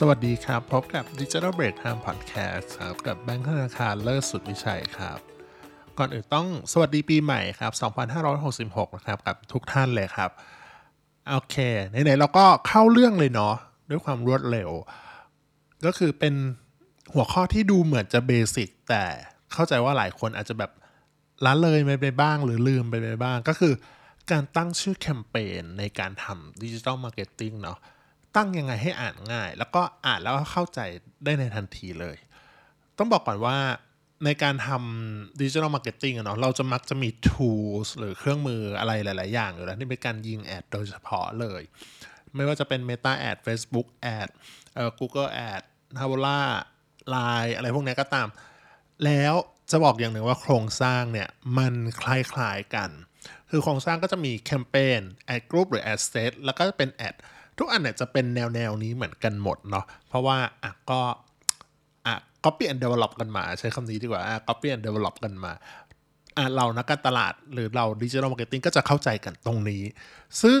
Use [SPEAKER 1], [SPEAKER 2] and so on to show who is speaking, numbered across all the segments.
[SPEAKER 1] สวัสดีครับ พบกับ Digital Break Time Podcast ครับกับแบงค์ธนาคารเลิศสุดวิชัยครับ ก่อนอื่นต้องสวัสดีปีใหม่ครับ 2566 นะครับ กับทุกท่านเลยครับ โอเค ไหนๆเราก็เข้าเรื่องเลยเนาะด้วยความรวดเร็ว ก็คือเป็นหัวข้อที่ดูเหมือนจะ basic แต่เข้าใจว่าหลายคนอาจจะแบบละเลยไปไปบ้าง หรือลืมไปไปบ้าง ก็คือการตั้งชื่อแคมเปญในการทำ digital marketing เนาะ ตั้งยังไงให้อ่านง่าย แล้วก็อ่านแล้วเข้าใจได้ในทันทีเลย ต้องบอกก่อนว่าในการทำ digital marketing เนาะเราจะมักจะมี tools หรือเครื่องมืออะไรหลาย ๆ อย่างอยู่แล้วที่เป็นการยิง ad โดยเฉพาะเลย ไม่ว่าจะเป็น Meta Ad Facebook Ad เอ่อ Google Ad หรือว่า Line อะไรพวกนี้ก็ตาม แล้วจะบอกอย่างหนึ่งว่าโครงสร้างเนี่ย มันคล้าย ๆ กัน คือโครงสร้างก็จะมีแคมเปญ ad group หรือ ad set แล้วก็เป็น ad ทุกอันเนี่ยจะเป็นแนวแนวนี้เหมือนกันหมดเนาะเพราะว่าอะก็อะ copy and develop กันมา ใช้คำนี้ดีกว่าอะ copy and develop กันมาอะเรานักการตลาดหรือเรา digital marketing ก็จะเข้าใจกันตรงนี้ ซึ่ง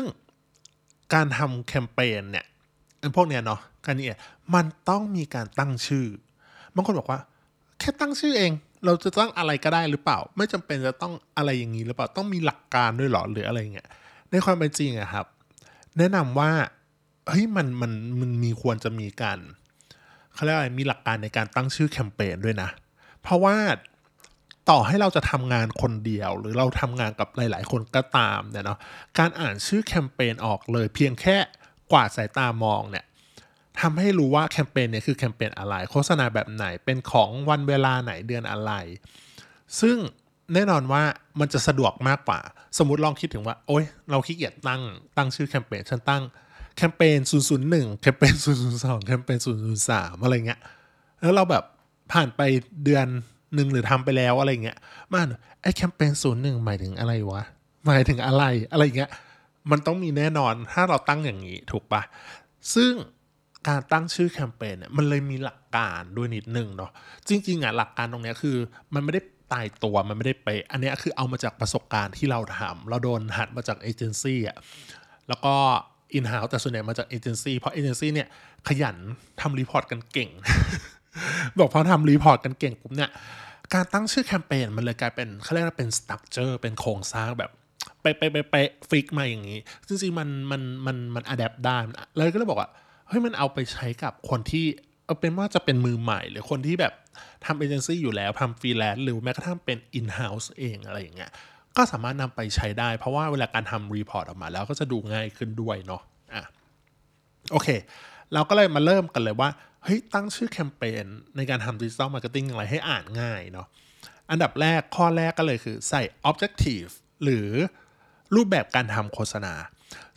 [SPEAKER 1] การทำแคมเปญเนี่ยพวกเนี้ยเนาะการนี้มันต้องมีการตั้งชื่อบางคนบอกว่า แค่ตั้งชื่อเอง เราจะตั้งอะไรก็ได้หรือเปล่า ไม่จำเป็นจะต้องอะไรอย่างนี้หรือเปล่าต้องมีหลักการด้วยหรอหรืออะไรเงี้ยในความเป็นจริงอะครับ แนะนำว่า เฮ้ยมันมันมันมีควรจะมีการเขาเรียกอะไรมีหลักการในการตั้งชื่อแคมเปญด้วยนะ เพราะว่าต่อให้เราจะทำงานคนเดียว หรือเราทำงานกับหลาย ๆ คนก็ตามเนี่ยเนาะการอ่านชื่อแคมเปญออกเลย เพียงแค่กวาดสายตามองเนี่ยทำให้รู้ว่าแคมเปญเนี่ยคือแคมเปญอะไร โฆษณาแบบไหนเป็นของวันเวลาไหนเดือนอะไร ซึ่งแน่นอนว่ามันจะสะดวกมากกว่า สมมติลองคิดถึงว่า โอ๊ยเราขี้เกียจตั้งตั้งชื่อแคมเปญฉันตั้ง แคมเปญ 001 แคมเปญ 002 แคมเปญ 003 อะไรเงี้ย แล้วเราแบบผ่านไปเดือนหนึ่งหรือทำไปแล้วอะไรเงี้ยมันไอ้แคมเปญ 01 หมายถึงอะไรวะ หมายถึงอะไรอะไรเงี้ย มันต้องมีแน่นอนถ้าเราตั้งอย่างนี้ถูกปะ ซึ่งการตั้งชื่อแคมเปญเนี่ยมันเลยมีหลักการด้วยนิดนึงเนาะ จริง ๆอะหลักการตรงเนี้ยคือมันไม่ได้ตายตัวมันไม่ได้ไป อันนี้คือเอามาจากประสบการณ์ที่เราทำเราโดนหัดมาจากเอเจนซี่อะ แล้วก็ in-house แต่ส่วนใหญ่มาจากเอเจนซี่เพราะเอเจนซี่เนี่ยขยันทำ report กันเก่ง บอกพอทำ report กันเก่งปุ๊บเนี่ยการตั้งชื่อแคมเปญมันเลยกลายเป็นเขาเรียกว่าเป็น structure เป็นโครงสร้างแบบไปไปไปไป fix มาอย่างนี้ จริงๆมันมันมันมัน adapt ได้เลยก็เลยบอกว่าเฮ้ยมันเอาไปใช้กับคนที่เอาเป็นว่าจะเป็นมือใหม่ หรือคนที่แบบทำเอเจนซี่อยู่แล้วทำฟรีแลนซ์หรือแม้กระทั่งเป็น in-house เองอะไรอย่างเงี้ย ก็สามารถนำไปใช้ได้ เพราะว่าเวลาการทำ report ออกมาแล้วก็จะดูง่ายขึ้นด้วยเนาะอะโอเค เราก็เลยมาเริ่มกันเลยว่าเฮ้ยตั้งชื่อแคมเปญในการทำ digital marketing อะไรให้อ่านง่ายเนาะอันดับแรกข้อแรกก็เลยคือใส่ objective หรือรูปแบบการทำโฆษณา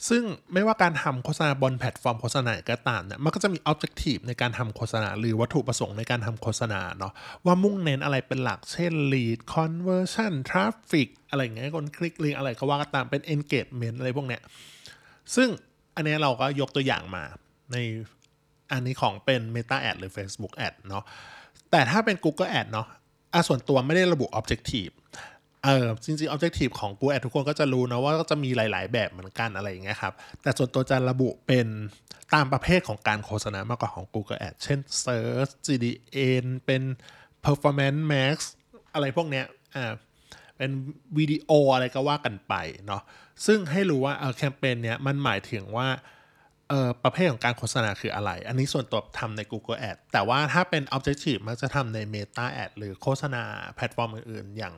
[SPEAKER 1] ซึ่งไม่ว่าการทำโฆษณาบนแพลตฟอร์มโฆษณาก็ตามเนี่ยมันก็จะมี objective ในการทำโฆษณา หรือวัตถุประสงค์ในการทำโฆษณาเนาะว่ามุ่งเน้นอะไรเป็นหลักเช่น lead conversion traffic อะไรเงี้ยคนคลิกลิงอะไรก็ว่าก็ตามเป็น engagement อะไรพวกเนี้ยซึ่งอันนี้เราก็ยกตัวอย่างมาในอันนี้ของเป็น Meta Ad หรือ Facebook Ad เนาะแต่ถ้าเป็น Google Ad เนาะอะส่วนตัวไม่ได้ระบุ objective เออจริงๆ objective ของ Google Ad ทุกคนก็จะรู้นะว่าก็จะมีหลาย ๆ แบบเหมือนกันอะไรอย่างเงี้ยครับ แต่ส่วนตัวจะระบุเป็นตามประเภทของการโฆษณามากกว่าของ Google Ad เช่น Search GDN เป็น Performance Max อะไรพวกเนี้ยอ่าเป็นวิดีโออะไรก็ว่ากันไปเนาะซึ่งให้รู้ว่าเออแคมเปญเนี้ยมันหมายถึงว่าเออประเภทของการโฆษณาคืออะไร อันนี้ส่วนตัวทำใน Google Ad แต่ว่าถ้าเป็น Objective มันจะทำใน Meta Ad หรือโฆษณาแพลตฟอร์มอื่นๆ อย่าง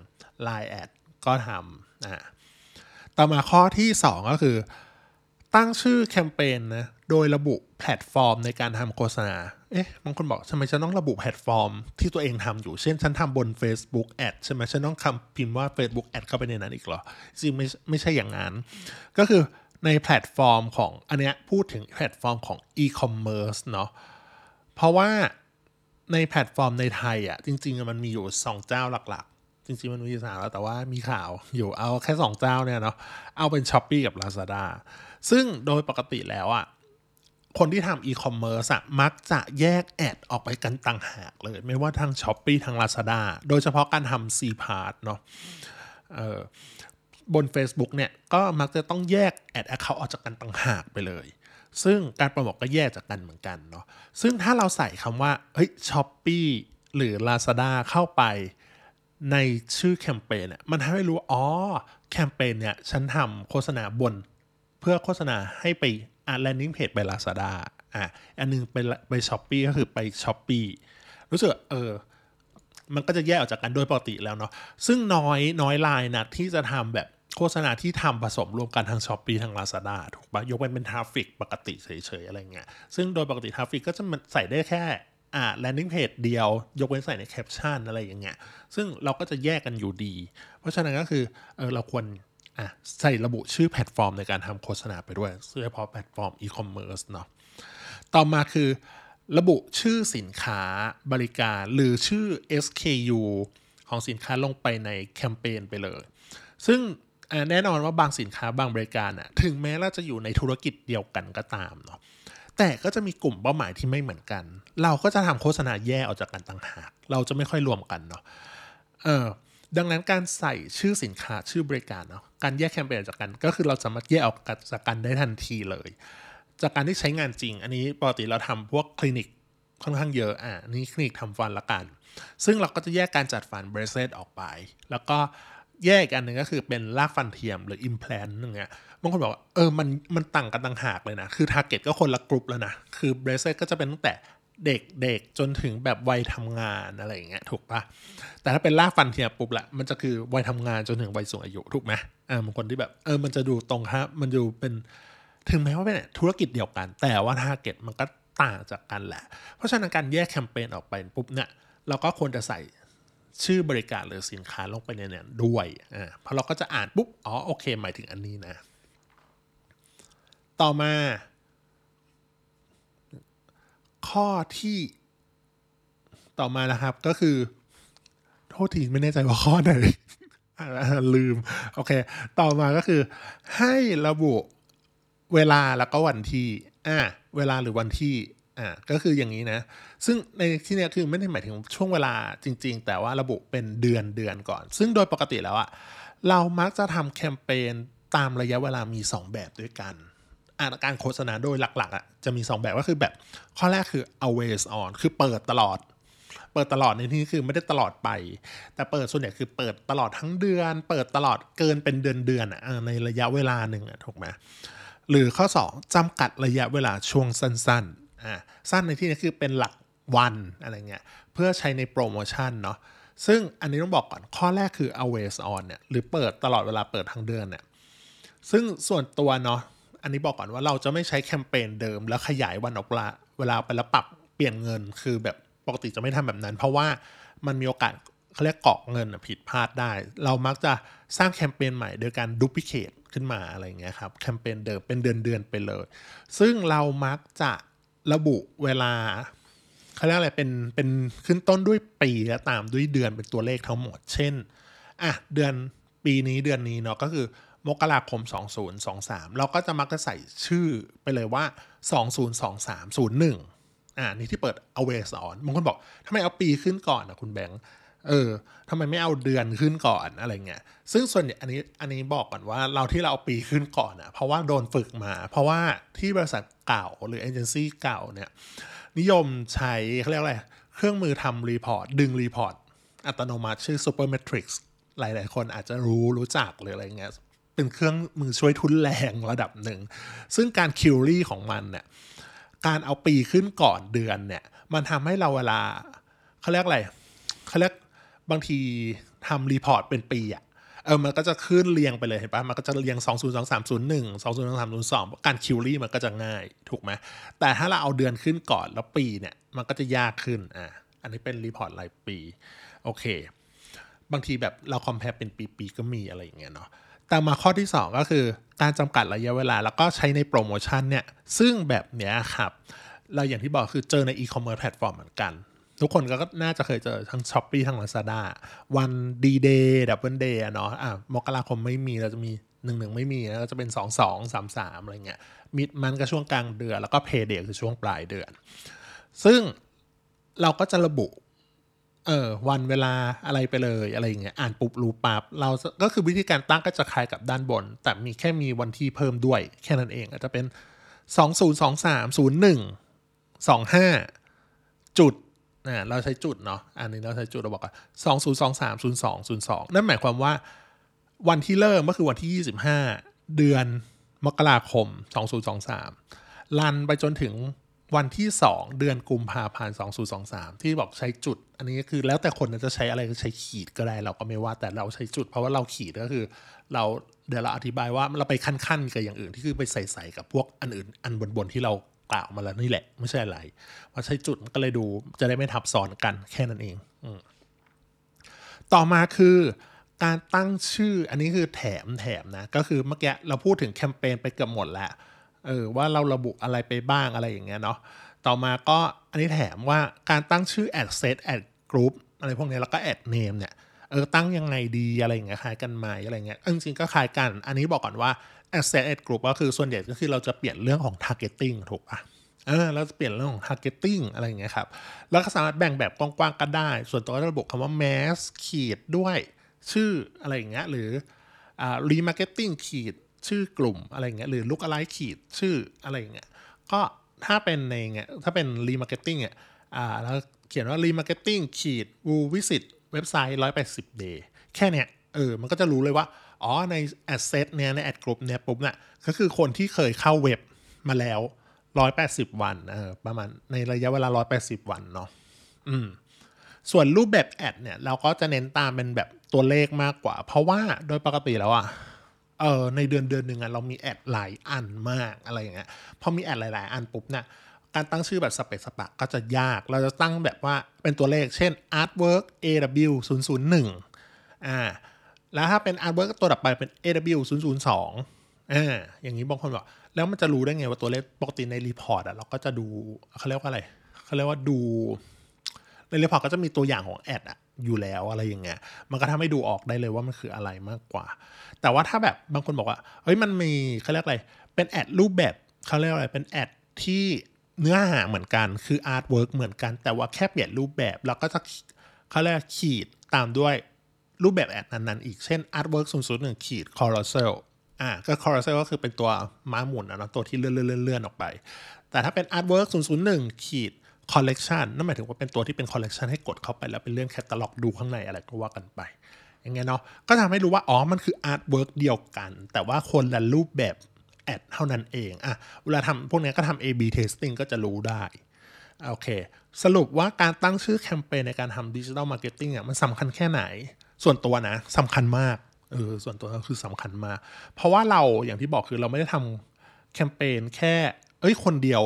[SPEAKER 1] Line Ad ก็ทำนะต่อมาข้อที่ 2 ก็คือ ตั้งชื่อแคมเปญนะโดยระบุแพลตฟอร์มในการทำโฆษณา เอ๊ะบางคนบอกทำไมฉันต้องระบุแพลตฟอร์มที่ตัวเองทำอยู่ เช่นฉันทำบน Facebook Ad ใช่ไหมฉันต้องคำพิมพ์ว่า Facebook Ad เข้าไปในนั้นอีกเหรอ จริงไม่ไม่ใช่อย่างนั้น ก็คือในแพลตฟอร์มของอันเนี้ยพูดถึงแพลตฟอร์มของ e-commerce เนาะ เพราะว่าในแพลตฟอร์มในไทยอะจริง ๆ มันมีอยู่ 2 เจ้าหลักๆ จริงๆ มันมี 3 แล้วแต่ว่ามีข่าวอยู่เอาแค่ 2 เจ้าเนี่ยเนาะเอาเป็น Shopee กับ Lazada ซึ่งโดยปกติแล้วอะคนที่ทำอีคอมเมิร์ซอะมักจะแยก ad ออกไปกันต่างหากเลย ไม่ว่าทาง Shopee ทาง Lazada โดยเฉพาะการทำ CPAS เนาะบน Facebook เนี่ยก็มักจะต้องแยก ad account ออกจากกันต่างหากไปเลย ซึ่งการโปรโมทก็แยกจากกันเหมือนกันเนาะซึ่งถ้าเราใส่คำว่าเฮ้ย Shopee หรือ Lazada เข้าไป ในชื่อแคมเปญเนี่ยมันทำให้รู้ว่าอ๋อแคมเปญเนี่ยฉันทำโฆษณาบน เพื่อโฆษณาให้ไปอ่าน landing page ไป Lazada อะอันนึงไปไป Shopee ก็คือไป Shopee รู้สึกเออมันก็จะแยกออกจากกันโดยปกติแล้วเนาะซึ่งน้อยน้อยรายนะที่จะทำแบบโฆษณาที่ทำผสมรวมกันทาง Shopee ทาง Lazada ถูกปะยกเป็นเป็น traffic ปกติเฉยๆอะไรเงี้ยซึ่งโดยปกติ traffic ก็จะมันใส่ได้แค่ อ่า landing page เดียวยกเว้นใส่ในแคปชั่นอะไรอย่างเงี้ยซึ่งเราก็จะแยกกันอยู่ดี เพราะฉะนั้นก็คือเออเราควรอะใส่ระบุชื่อแพลตฟอร์มในการทำโฆษณาไปด้วยเฉพาะแพลตฟอร์มอีคอมเมิร์ซเนาะต่อมาคือระบุชื่อสินค้าบริการหรือชื่อ SKU ของสินค้าลงไปในแคมเปญไปเลย ซึ่งแน่นอนว่าบางสินค้าบางบริการอะถึงแม้เราจะอยู่ในธุรกิจเดียวกันก็ตามเนาะ แต่ก็จะมีกลุ่มเป้าหมายที่ไม่เหมือนกัน เราก็จะทำโฆษณาแยกออกจากกันต่างหาก เราจะไม่ค่อยรวมกันเนาะเออดังนั้นการใส่ชื่อสินค้าชื่อบริการเนาะการแยกแคมเปญจากกัน ก็คือเราสามารถแยกออกจากกันได้ทันทีเลย จากการที่ใช้งานจริง อันนี้ปกติเราทำพวกคลินิกค่อนข้างเยอะอะนี่คลินิกทำฟันละกัน ซึ่งเราก็จะแยกการจัดฟัน braces ออกไป แล้วก็ แยกอันหนึ่งก็คือเป็นรากฟันเทียมหรือ implant นึงเงี้ยบางคนบอกว่าเออมันมันต่างกันต่างหากเลยนะ คือ target ก็คนละกลุ่มแล้วนะ คือ braces ก็จะเป็นตั้งแต่เด็กๆ จนถึงแบบวัยทำงานอะไรอย่างเงี้ยถูกปะแต่ถ้าเป็นรากฟันเทียมปุ๊บละมันจะคือวัยทำงานจนถึงวัยสูงอายุถูกไหมอ่าบางคนที่แบบเออมันจะดูตรงครับ มันดูเป็นถึงแม้ว่าเป็นธุรกิจเดียวกัน แต่ว่าทาร์เก็ตมันก็ต่างจากกันแหละ เพราะฉะนั้นการแยกแคมเปญออกไปปุ๊บเนี่ยเราก็ควรจะใส่ ชื่อบริการหรือสินค้าลงไปในนั้นด้วยอ่าเพราะเราก็จะอ่านปุ๊บอ๋อโอเค หมายถึงอันนี้นะ ต่อมา ข้อที่ต่อมานะครับก็คือ โทษทีไม่แน่ใจว่าข้อไหนลืม โอเค ต่อมาก็คือ ให้ระบุเวลาแล้วก็วันที่อ่าเวลาหรือวันที่ อ่าก็คืออย่างนี้นะ ซึ่งในที่นี้คือไม่ได้หมายถึงช่วงเวลาจริง ๆ แต่ว่าระบุเป็นเดือนเดือนก่อน ซึ่งโดยปกติแล้วอะเรามักจะทำแคมเปญตามระยะเวลามี 2 แบบด้วยกันอาการโฆษณาโดยหลักๆอะจะมี 2 แบบก็คือแบบข้อแรกคือ always on คือเปิดตลอด เปิดตลอดในที่นี้คือไม่ได้ตลอดไป แต่เปิดส่วนใหญ่คือเปิดตลอดทั้งเดือน เปิดตลอดเกินเป็นเดือนเดือนอะในระยะเวลาหนึ่งอะถูกไหมหรือข้อ 2จำกัดระยะเวลาช่วงสั้นๆ อ่าสั้นในที่นี้คือเป็นหลักวันอะไรเงี้ยเพื่อใช้ในโปรโมชั่นเนาะซึ่งอันนี้ต้องบอกก่อน ข้อแรกคือ always on เนี่ยหรือเปิดตลอดเวลาเปิดทั้งเดือนเนี่ยซึ่งส่วนตัวเนาะอันนี้บอกก่อนว่าเราจะไม่ใช้แคมเปญเดิม แล้วขยายวันออกลาเวลาไปแล้วปรับเปลี่ยนเงินคือแบบปกติจะไม่ทำแบบนั้น เพราะว่ามันมีโอกาสเขาเรียกเกาะเงินผิดพลาดได้ เรามักจะสร้างแคมเปญใหม่โดยการดูพิเคทขึ้นมาอะไรเงี้ยครับแคมเปญเดิมเป็นเดือนเดือนไปเลย ซึ่งเรามักจะ ระบุเวลาเขาเรียกอะไรเป็นเป็นขึ้นต้นด้วยปีและตามด้วยเดือนเป็นตัวเลขทั้งหมด เช่นอะเดือนปีนี้เดือนนี้เนาะก็คือมกราคม 2023 เราก็จะมักจะใส่ชื่อไปเลยว่า 202301 อ่านี่ที่เปิด always on บางคนบอกทำไมเอาปีขึ้นก่อนนะคุณแบงค์ เออทำไมไม่เอาเดือนขึ้นก่อนอะไรเงี้ย ซึ่งส่วนใหญ่อันนี้อันนี้บอกก่อนว่าเราที่เราเอาปีขึ้นก่อนอะเพราะว่าโดนฝึกมา เพราะว่าที่บริษัทเก่าหรือเอเจนซี่เก่าเนี่ย นิยมใช้เขาเรียกอะไร เครื่องมือทำ report ดึง report อัตโนมัติชื่อ Supermetrics หลาย ๆ คนอาจจะรู้รู้จักหรืออะไรเงี้ย เป็นเครื่องมือช่วยทุ่นแรงระดับหนึ่ง ซึ่งการ query ของมันเนี่ย การเอาปีขึ้นก่อนเดือนเนี่ย มันทำให้เราเวลาเขาเรียกอะไรเขาเรียก บางทีทำ report เป็นปีอะเออมันก็จะขึ้นเรียงไปเลยเห็นปะมันก็จะเรียง 2 0 2 3 0 1 2 0 2 3 0 2 การ query มันก็จะง่ายถูกไหมแต่ถ้าเราเอาเดือนขึ้นก่อนแล้วปีเนี่ยมันก็จะยากขึ้นอะอันนี้เป็น report รายปีโอเค บางทีแบบเรา compare เป็นปีๆก็มีอะไรอย่างเงี้ยเนาะแต่มาข้อที่ 2 ก็คือการจำกัดระยะเวลาแล้วก็ใช้ในโปรโมชั่นเนี่ยซึ่งแบบเนี้ยครับเราอย่างที่บอกคือเจอในอีคอมเมิร์ซแพลตฟอร์มเหมือนกัน ทุกคนก็น่าจะเคยเจอทั้ง Shopee ทั้งลาซาด้าวัน D-Day double day เนาะอะมกราคมไม่มีเราจะมีหนึ่งหนึ่งไม่มีแล้วจะเป็นสองสองสามสามอะไรเงี้ย mid มันก็ช่วงกลางเดือน แล้วก็ payday คือช่วงปลายเดือน ซึ่งเราก็จะระบุเออวันเวลาอะไรไปเลยอะไรเงี้ยอ่านปุ๊บรู้ปับ๊บเราก็คือวิธีการตั้งก็จะคล้ายกับด้านบน แต่มีแค่มีวันที่เพิ่มด้วย แค่นั้นเองอาจจะเป็นสองศูนย์สองสามศูนย์หนึ่งสองห้าจุด อ่าเราใช้จุดเนาะอันนี้เราใช้จุดเราบอกว่าสองศูนย์สองสามศูนย์สองศูนย์สองนั่นหมายความว่าวันที่เริ่มก็คือวันที่ยี่สิบห้าเดือนมกราคมสองศูนย์สองสามลันไปจนถึงวันที่สองเดือนกุมภาพันธ์สองศูนย์สองสามที่บอกใช้จุด อันนี้ก็คือแล้วแต่คนจะใช้อะไรใช้ขีดก็ได้เราก็ไม่ว่าแต่เราใช้จุด เพราะว่าเราขีดก็คือ เราเดี๋ยวเราอธิบายว่าเราไปขั้นๆกับอย่างอื่นที่คือไปใส่ๆกับพวกอันอื่นอันบนๆที่เรา กล่าวมาแล้วนี่แหละ ไม่ใช่อะไรมาใช้จุดก็เลยดูจะได้ไม่ทับซ้อนกันแค่นั้นเองอต่อมาคือการตั้งชื่ออันนี้คือแถมแถมนะ ก็คือเมื่อกี้เราพูดถึงแคมเปญไปเกือบหมดแล้วเออว่าเราระบุอะไรไปบ้างอะไรอย่างเงี้ยเนาะต่อมาก็อันนี้แถมว่าการตั้งชื่อ ad set ad group อะไรพวกนี้แล้วก็ ad name เนี่ย เออตั้งยังไงดีอะไรอย่างเงี้ยคล้ายกันไหมอะไรเงี้ยจริงๆก็คล้ายกัน อันนี้บอกก่อนว่า ad set group ก็คือส่วนใหญ่ก็คือเราจะเปลี่ยนเรื่องของ targeting ถูกปะเออเราจะเปลี่ยนเรื่องของ targeting อะไรอย่างเงี้ยครับ แล้วก็สามารถแบ่งแบบกว้างๆก็ได้ ส่วนตัวก็ระบุคำว่า mass ขีดด้วยชื่ออะไรอย่างเงี้ยหรืออ่า remarketing ขีดชื่อกลุ่มอะไรเงี้ยหรือ look alike ขีดชื่ออะไรเงี้ยก็ถ้าเป็นในเงี้ยถ้าเป็น remarketing เนี่ยอ่าแล้วเขียนว่า remarketing ขีด w visit เว็บไซต์180 day แค่เนี้ยเออมันก็จะรู้เลยว่า อ๋อใน asset เนี่ยใน ad group เนี่ยปุ๊บเนี่ยก็คือคนที่เคยเข้าเว็บมาแล้ว180วันเออประมาณในระยะเวลา180วันเนาะอืมส่วนรูปแบบแอดเนี่ยเราก็จะเน้นตามเป็นแบบตัวเลขมากกว่า เพราะว่าโดยปกติแล้วอะเออในเดือนเดือนหนึ่งอะเรามีแอดหลายอันมากอะไรอย่างเงี้ยพอมีแอดหลาย ๆ อันปุ๊บเนี่ย การตั้งชื่อแบบสเปซสปะก็จะยาก เราจะตั้งแบบว่าเป็นตัวเลข เช่น artwork aw 0 0 1อ่า แล้วถ้าเป็น artwork ตัวต่อไปเป็น aw 0 0 2อ่า อย่างนี้บางคนบอก แล้วมันจะรู้ได้ไงว่าตัวเลขปกติใน report อะเราก็จะดูเขาเรียกว่าอะไร เขาเรียกว่าดู ใน report ก็จะมีตัวอย่างของ ad อะอยู่แล้วอะไรอย่างเงี้ย มันก็ทำให้ดูออกได้เลยว่ามันคืออะไรมากกว่า แต่ว่าถ้าแบบบางคนบอกว่า เฮ้ย มันมีเขาเรียกอะไร เป็น ad รูปแบบเขาเรียกอะไร เป็น ad ที่ เนื้อหาเหมือนกันคือ artwork เหมือนกัน แต่ว่าแค่เปลี่ยนรูปแบบแล้วก็จะเขาเรียกขีดตามด้วยรูปแบบแอดนั้นๆอีกเช่น artwork 001ขีด carousel อ่าก็ carousel ก็คือเป็นตัวม้าหมุนนะตัวที่เลื่อนเลื่อนเลื่อนออกไป แต่ถ้าเป็น artwork 001ขีด collection นั่นหมายถึงว่าเป็นตัวที่เป็น collection ให้กดเข้าไปแล้วเป็นเรื่องแคตตาล็อกดูข้างในอะไรก็ว่ากันไปอย่างเงี้ยเนาะก็ทำให้รู้ว่าอ๋อมันคือ artwork เดียวกัน แต่ว่าคนละรูปแบบ แอดเท่านั้นเองอะเวลาทำพวกนี้ก็ทำ A/B testing ก็จะรู้ได้โอเค สรุปว่าการตั้งชื่อแคมเปญในการทำดิจิ t a ลมาร์เก็ตติ้งอะมันสำคัญแค่ไหน ส่วนตัวนะสำคัญมากเออส่วนตัวก็คือสำคัญมาก เพราะว่าเราอย่างที่บอกคือเราไม่ได้ทำแคมเปญแค่ เอ้ยคนเดียว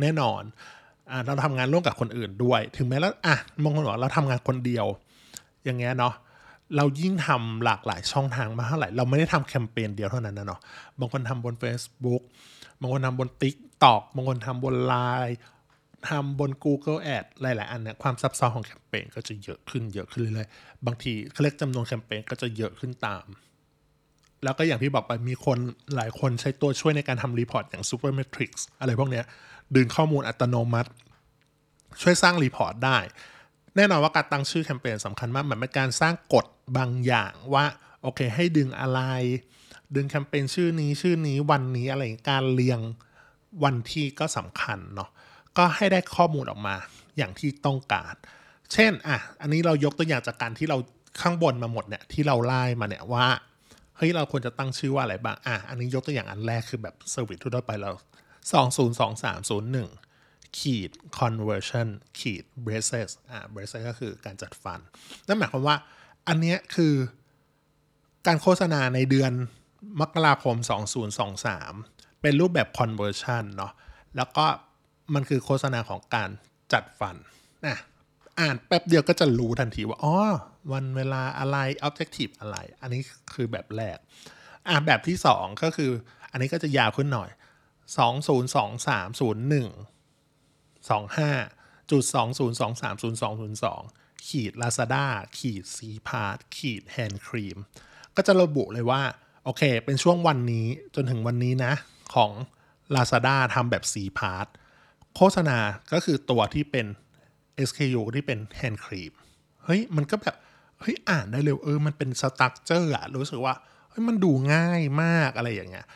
[SPEAKER 1] แน่นอนอ่าเราทำงานร่วมกับคนอื่นด้วย ถึงแม้แล้วอะบางคนบอกเราทำงานคนเดียว อย่างเงี้ยเนาะ เรายิ่งทำหลากหลายช่องทางมาเท่าไหร่ เราไม่ได้ทำแคมเปญเดียวเท่านั้นนะเนาะบางคนทำบน Facebook บางคนทำบน TikTok บางคนทำบน Line ทำบน Google Ad หลาย ๆ อันเนี่ยความซับซ้อนของแคมเปญก็จะเยอะขึ้นเยอะขึ้นเรื่อยๆบางทีเขาเรียกจำนวนแคมเปญก็จะเยอะขึ้นตาม แล้วก็อย่างที่บอกไปมีคนหลายคนใช้ตัวช่วยในการทำ report อย่าง Supermetrics อะไรพวกเนี้ยดึงข้อมูลอัตโนมัติ ช่วยสร้าง report ได้ แน่นอนว่าการตั้งชื่อแคมเปญสำคัญมากเหมือนเป็นการสร้างกฎ บางอย่างว่าโอเค ให้ดึงอะไร ดึงแคมเปญชื่อนี้ชื่อนี้วันนี้อะไรการเรียงวันที่ก็สำคัญเนาะก็ให้ได้ข้อมูลออกมาอย่างที่ต้องการ เช่นอะอันนี้เรายกตัวอย่างจากการที่เราข้างบนมาหมดเนี่ยที่เราไล่มาเนี่ยว่าเฮ้ยเราควรจะตั้งชื่อว่าอะไรบ้างอะอันนี้ยกตัวอย่างอันแรกคือแบบ service ทั่วไปเรา 202301ขีด conversion ขีด braces อ่า braces ก็คือการจัดฟัน นั่นหมายความว่า อันเนี้ยคือการโฆษณาในเดือนมกราคม 2023 เป็นรูปแบบ conversion เนาะแล้วก็มันคือโฆษณาของการจัดฟันนะอ่านแป๊บเดียวก็จะรู้ทันทีว่าอ๋อวันเวลาอะไร objective อะไร อันนี้คือแบบแรก อ่าแบบที่สองก็คือ อันนี้ก็จะยาวขึ้นหน่อย 202301 25จุด20230202 ขีด Lazada ขีด C Part ขีด Hand Cream ก็จะระบุเลยว่า โอเค เป็นช่วงวันนี้จนถึงวันนี้นะ ของ Lazada ทำแบบ C Part โฆษณาก็คือตัวที่เป็น SKU ที่เป็น Hand Cream เฮ้ย มันก็แบบ เฮ้ย อ่านได้เร็วเออ มันเป็นสตั๊กเจอร์อะรู้สึกว่า เฮ้ย มันดูง่ายมากอะไรอย่างเงี้ย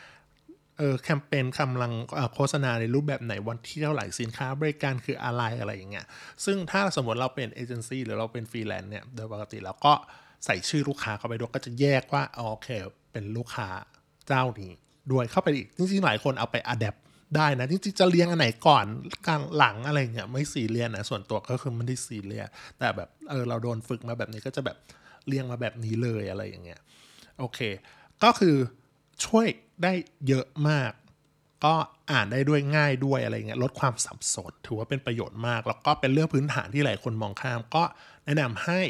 [SPEAKER 1] เออแคมเปญกำลังโฆษณาในรูปแบบไหนวันที่เท่าไหร่สินค้าบริการคืออะไรอะไรอย่างเงี้ยซึ่งถ้าสมมติเราเป็นเอเจนซี่หรือเราเป็นฟรีแลนซ์เนี่ยโดยปกติเราก็ใส่ชื่อลูกค้าเข้าไปด้วยก็จะแยกว่าโอเคเป็นลูกค้าเจ้านี้ด้วยเข้าไปอีกจริงๆหลายคนเอาไป adapt ได้นะจริงๆจะเรียงอันไหนก่อนกลางหลังอะไรเงี้ยไม่ซีเรียสนะส่วนตัวก็คือไม่ได้ซีเรียสแต่แบบเออเราโดนฝึกมาแบบนี้ก็จะแบบเรียงมาแบบนี้เลยอะไรอย่างเงี้ยโอเค ก็คือ ช่วยได้เยอะมาก ก็อ่านได้ด้วยง่ายด้วยอะไรเงี้ยลดความสับสนถือว่าเป็นประโยชน์มาก แล้วก็เป็นเรื่องพื้นฐานที่หลายคนมองข้าม ก็แนะนำให้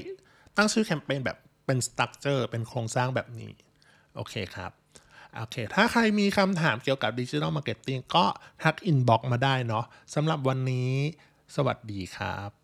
[SPEAKER 1] ตั้งชื่อแคมเปญแบบเป็น structure เป็นโครงสร้างแบบนี้ โอเคครับโอเค ถ้าใครมีคำถามเกี่ยวกับ digital marketing ก็ทัก inbox มาได้เนาะสำหรับวันนี้ สวัสดีครับ